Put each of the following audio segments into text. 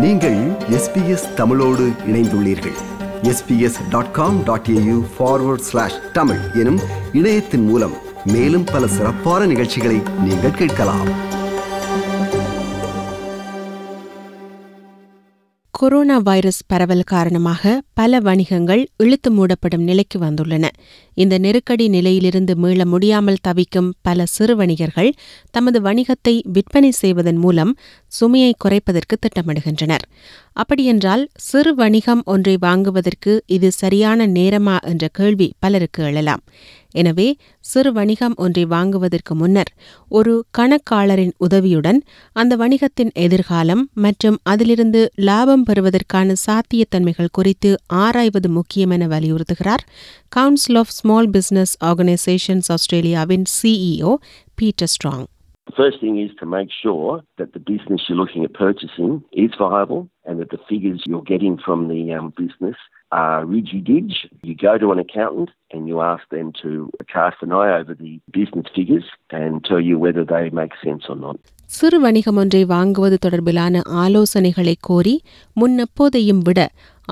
நீங்கள் எஸ்பிஎஸ் தமிழோடு இணைந்துள்ளீர்கள். SBS dot com dot AU forward slash Tamil எனும் இணையத்தின் மூலம் மேலும் பல சிறப்பான நிகழ்ச்சிகளை நீங்கள் கேட்கலாம். கொரோனா வைரஸ் பரவல் காரணமாக பல வணிகங்கள் இழுத்து மூடப்படும் நிலைக்கு வந்துள்ளன. இந்த நெருக்கடி நிலையிலிருந்து மீள முடியாமல் தவிக்கும் பல சிறு வணிகர்கள் தமது வணிகத்தை விற்பனை செய்வதன் மூலம் சுமையை குறைப்பதற்கு திட்டமிடுகின்றனர். அப்படியென்றால் சிறு வணிகம் ஒன்றை வாங்குவதற்கு இது சரியான நேரமா என்ற கேள்வி பலருக்கு எழலாம். எனவே சிறு வணிகம் ஒன்றை வாங்குவதற்கு முன்னர் ஒரு கணக்காளரின் உதவியுடன் அந்த வணிகத்தின் எதிர்காலம் மற்றும் அதிலிருந்து லாபம் பெறுவதற்கான சாத்தியத்தன்மைகள் குறித்து ஆராய்வது முக்கியம் என வலியுறுத்துகிறார் council of small business organisations ஆஸ்திரேலியாவின் CEO Peter Strong. The first thing is to make sure that the business you're looking at purchasing is viable and that the figures you're getting from the um, business are ridgy-dig. You go to an accountant and you ask them to cast an eye over the business figures and tell you whether they make sense or not. சிறு வணிகம் ஒன்றை வாங்குவது தொடர்பிலான ஆலோசனைகளை கோரி முன்னெப்போதையும் விட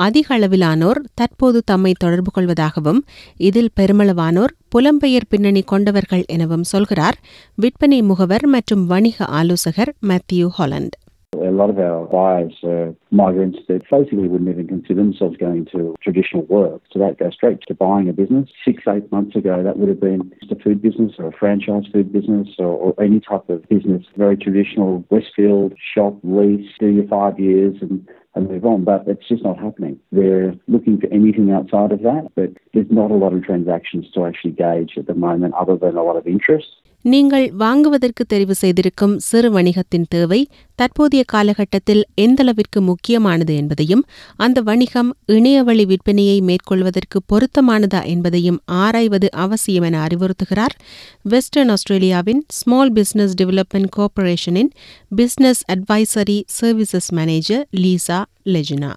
அதிக அளவிலானோர் தற்போது தம்மை தொடர்பு கொள்வதாகவும் இதில் பெருமளவானோர் புலம்பெயர் பின்னணி கொண்டவர்கள் எனவும் சொல்கிறார் விற்பனை முகவர் மற்றும் வணிக ஆலோசகர் Matthew Holland A lot of our buyers are migrants that basically wouldn't even consider themselves going to traditional work. So that goes straight to buying a business. Six, eight months ago, that would have been just a food business or a franchise food business or, or any type of business. Very traditional Westfield shop, lease, do your five years and, and move on. But it's just not happening. They're looking for anything outside of that, but there's not a lot of transactions to actually gauge at the moment other than a lot of interest. நீங்கள் வாங்குவதற்கு தெரிவு செய்திருக்கும் சிறு வணிகத்தின் தேவை தற்போதைய காலகட்டத்தில் எந்தளவிற்கு முக்கியமானது என்பதையும் அந்த வணிகம் இணையவழி விற்பனையை மேற்கொள்வதற்கு பொருத்தமானதா என்பதையும் ஆராய்வது அவசியம் என அறிவுறுத்துகிறார் வெஸ்டர்ன் ஆஸ்திரேலியாவின் small business Development கார்ப்பரேஷனின் business advisory services manager Lisa Legina.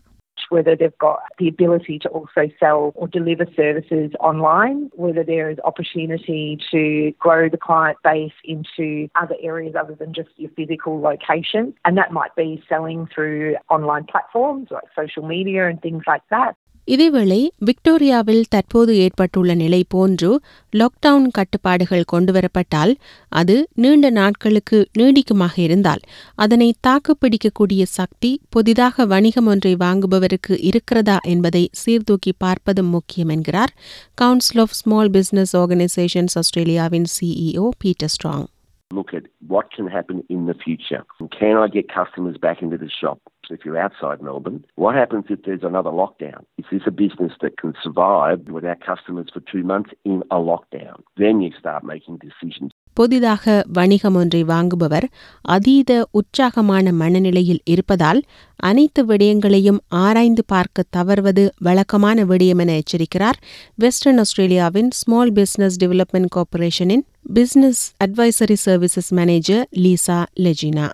Whether they've got the ability to also sell or deliver services online, whether there is opportunity to grow the client base into other areas other than just your physical location. And that might be selling through online platforms like social media and things like that. இதேவேளை விக்டோரியாவில் தற்போது ஏற்பட்டுள்ள நிலை போன்று lockdown கட்டுப்பாடுகள் கொண்டுவரப்பட்டால் அது நீண்ட நாட்களுக்கு நீடிக்குமாக இருந்தால் அதனை தாக்குப்பிடிக்கக்கூடிய சக்தி புதிதாக வணிகம் ஒன்றை வாங்குபவருக்கு இருக்கிறதா என்பதை சீர்தூக்கி பார்ப்பதும் முக்கியம் என்கிறார் Council of Small Business Organisations ஆஸ்திரேலியாவின் CEO Peter Strong Look at what can happen in the future. Can I get customers back into the shop? So if you're outside Melbourne, what happens if there's another lockdown? Is this a business that can survive without customers for two months in a lockdown? Then you start making decisions. புதிதாக வணிகம் ஒன்றை வாங்குபவர் அதீத உற்சாகமான மனநிலையில் இருப்பதால் அனைத்து விடயங்களையும் ஆராய்ந்து பார்க்க தவறுவது வழக்கமான விடயம் என எச்சரிக்கிறார் வெஸ்டர்ன் ஆஸ்திரேலியாவின் ஸ்மால் பிசினஸ் டெவலப்மெண்ட் கார்ப்பரேஷனின் business advisory services manager Lisa Legina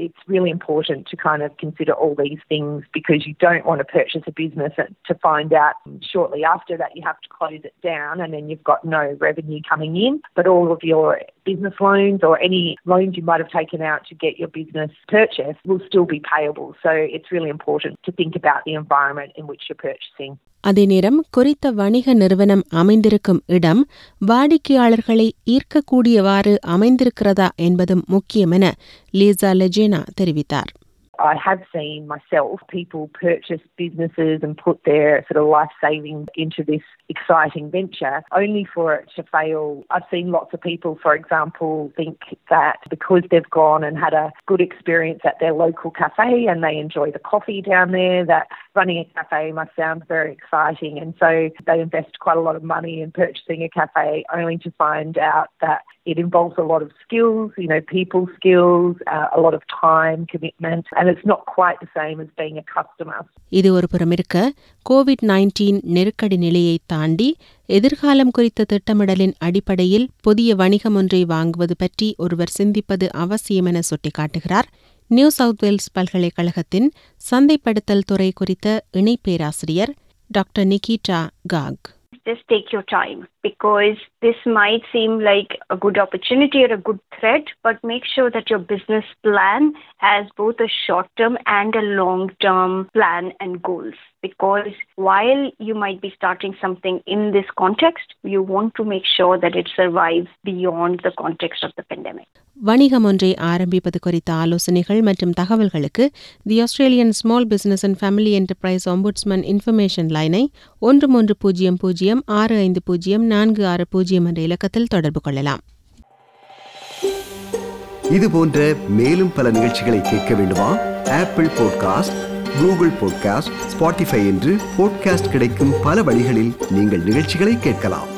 it's really important to kind of consider all these things because you don't want to purchase a business to find out shortly after that you have to close it down and then you've got no revenue coming in. But all of your business loans or any loans you might have taken out to get your business purchased will still be payable. So it's really important to think about the environment in which you're purchasing. அதே நேரம் குறித்த வணிக நிறுவனம் அமைந்திருக்கும் இடம் வாடிக்கையாளர்களை ஈர்க்கக்கூடியவாறு அமைந்திருக்கிறதா என்பதும் முக்கியம் என லீசா லெஜேனா தெரிவித்தார். I have seen myself people purchase businesses and put their sort of life savings into this exciting venture only for it to fail. I've seen lots of people, for example, think that because they've gone and had a good experience at their local cafe and they enjoy the coffee down there, that running a cafe must sound very exciting. And so they invest quite a lot of money in purchasing a cafe only to find out that it involves a lot of skills, you know, people skills, uh, a lot of time commitment, and it's not quite the same as being a customer. இது ஒரு புறமிருக்க Covid nineteen நெருக்கடி நிலையை தாண்டி எதிர்காலம் குறித்த திட்டமிடலின் அடிப்படையில் புதிய வணிகம் ஒன்றை வாங்குவது பற்றி ஒருவர் சிந்திப்பது அவசியம் என சுட்டிக்காட்டுகிறார். நியூ சவுத் வேல்ஸ் பல்கலைக்கழகத்தின் சந்தைப்படுத்தல் துறை குறித்த இணை பேராசிரியர் டாக்டர் நிகிட்டா காக். Just take your time because this might seem like a good opportunity or a good threat, but make sure that your business plan has both a short term and a long term plan and goals. Because while you might be starting something in this context, you want to make sure that it survives beyond the context of the pandemic. வணிகம் ஒன்றை ஆரம்பிப்பது குறித்த ஆலோசனைகள் மற்றும் தகவல்களுக்கு the Australian small business and family enterprise ombudsman information லைனை ஒன்று மூன்று பூஜ்ஜியம் பூஜ்ஜியம் ஆறு ஐந்து பூஜ்ஜியம் நான்கு ஆறு பூஜ்ஜியம் என்ற இலக்கத்தில் தொடர்பு கொள்ளலாம். இது போன்ற மேலும் பல நிகழ்ச்சிகளை கேட்க வேண்டுமா? Apple podcast Google podcast Spotify என்று பாட்காஸ்ட் கிடைக்கும் பல வழிகளில் நீங்கள் நிகழ்ச்சிகளை கேட்கலாம்.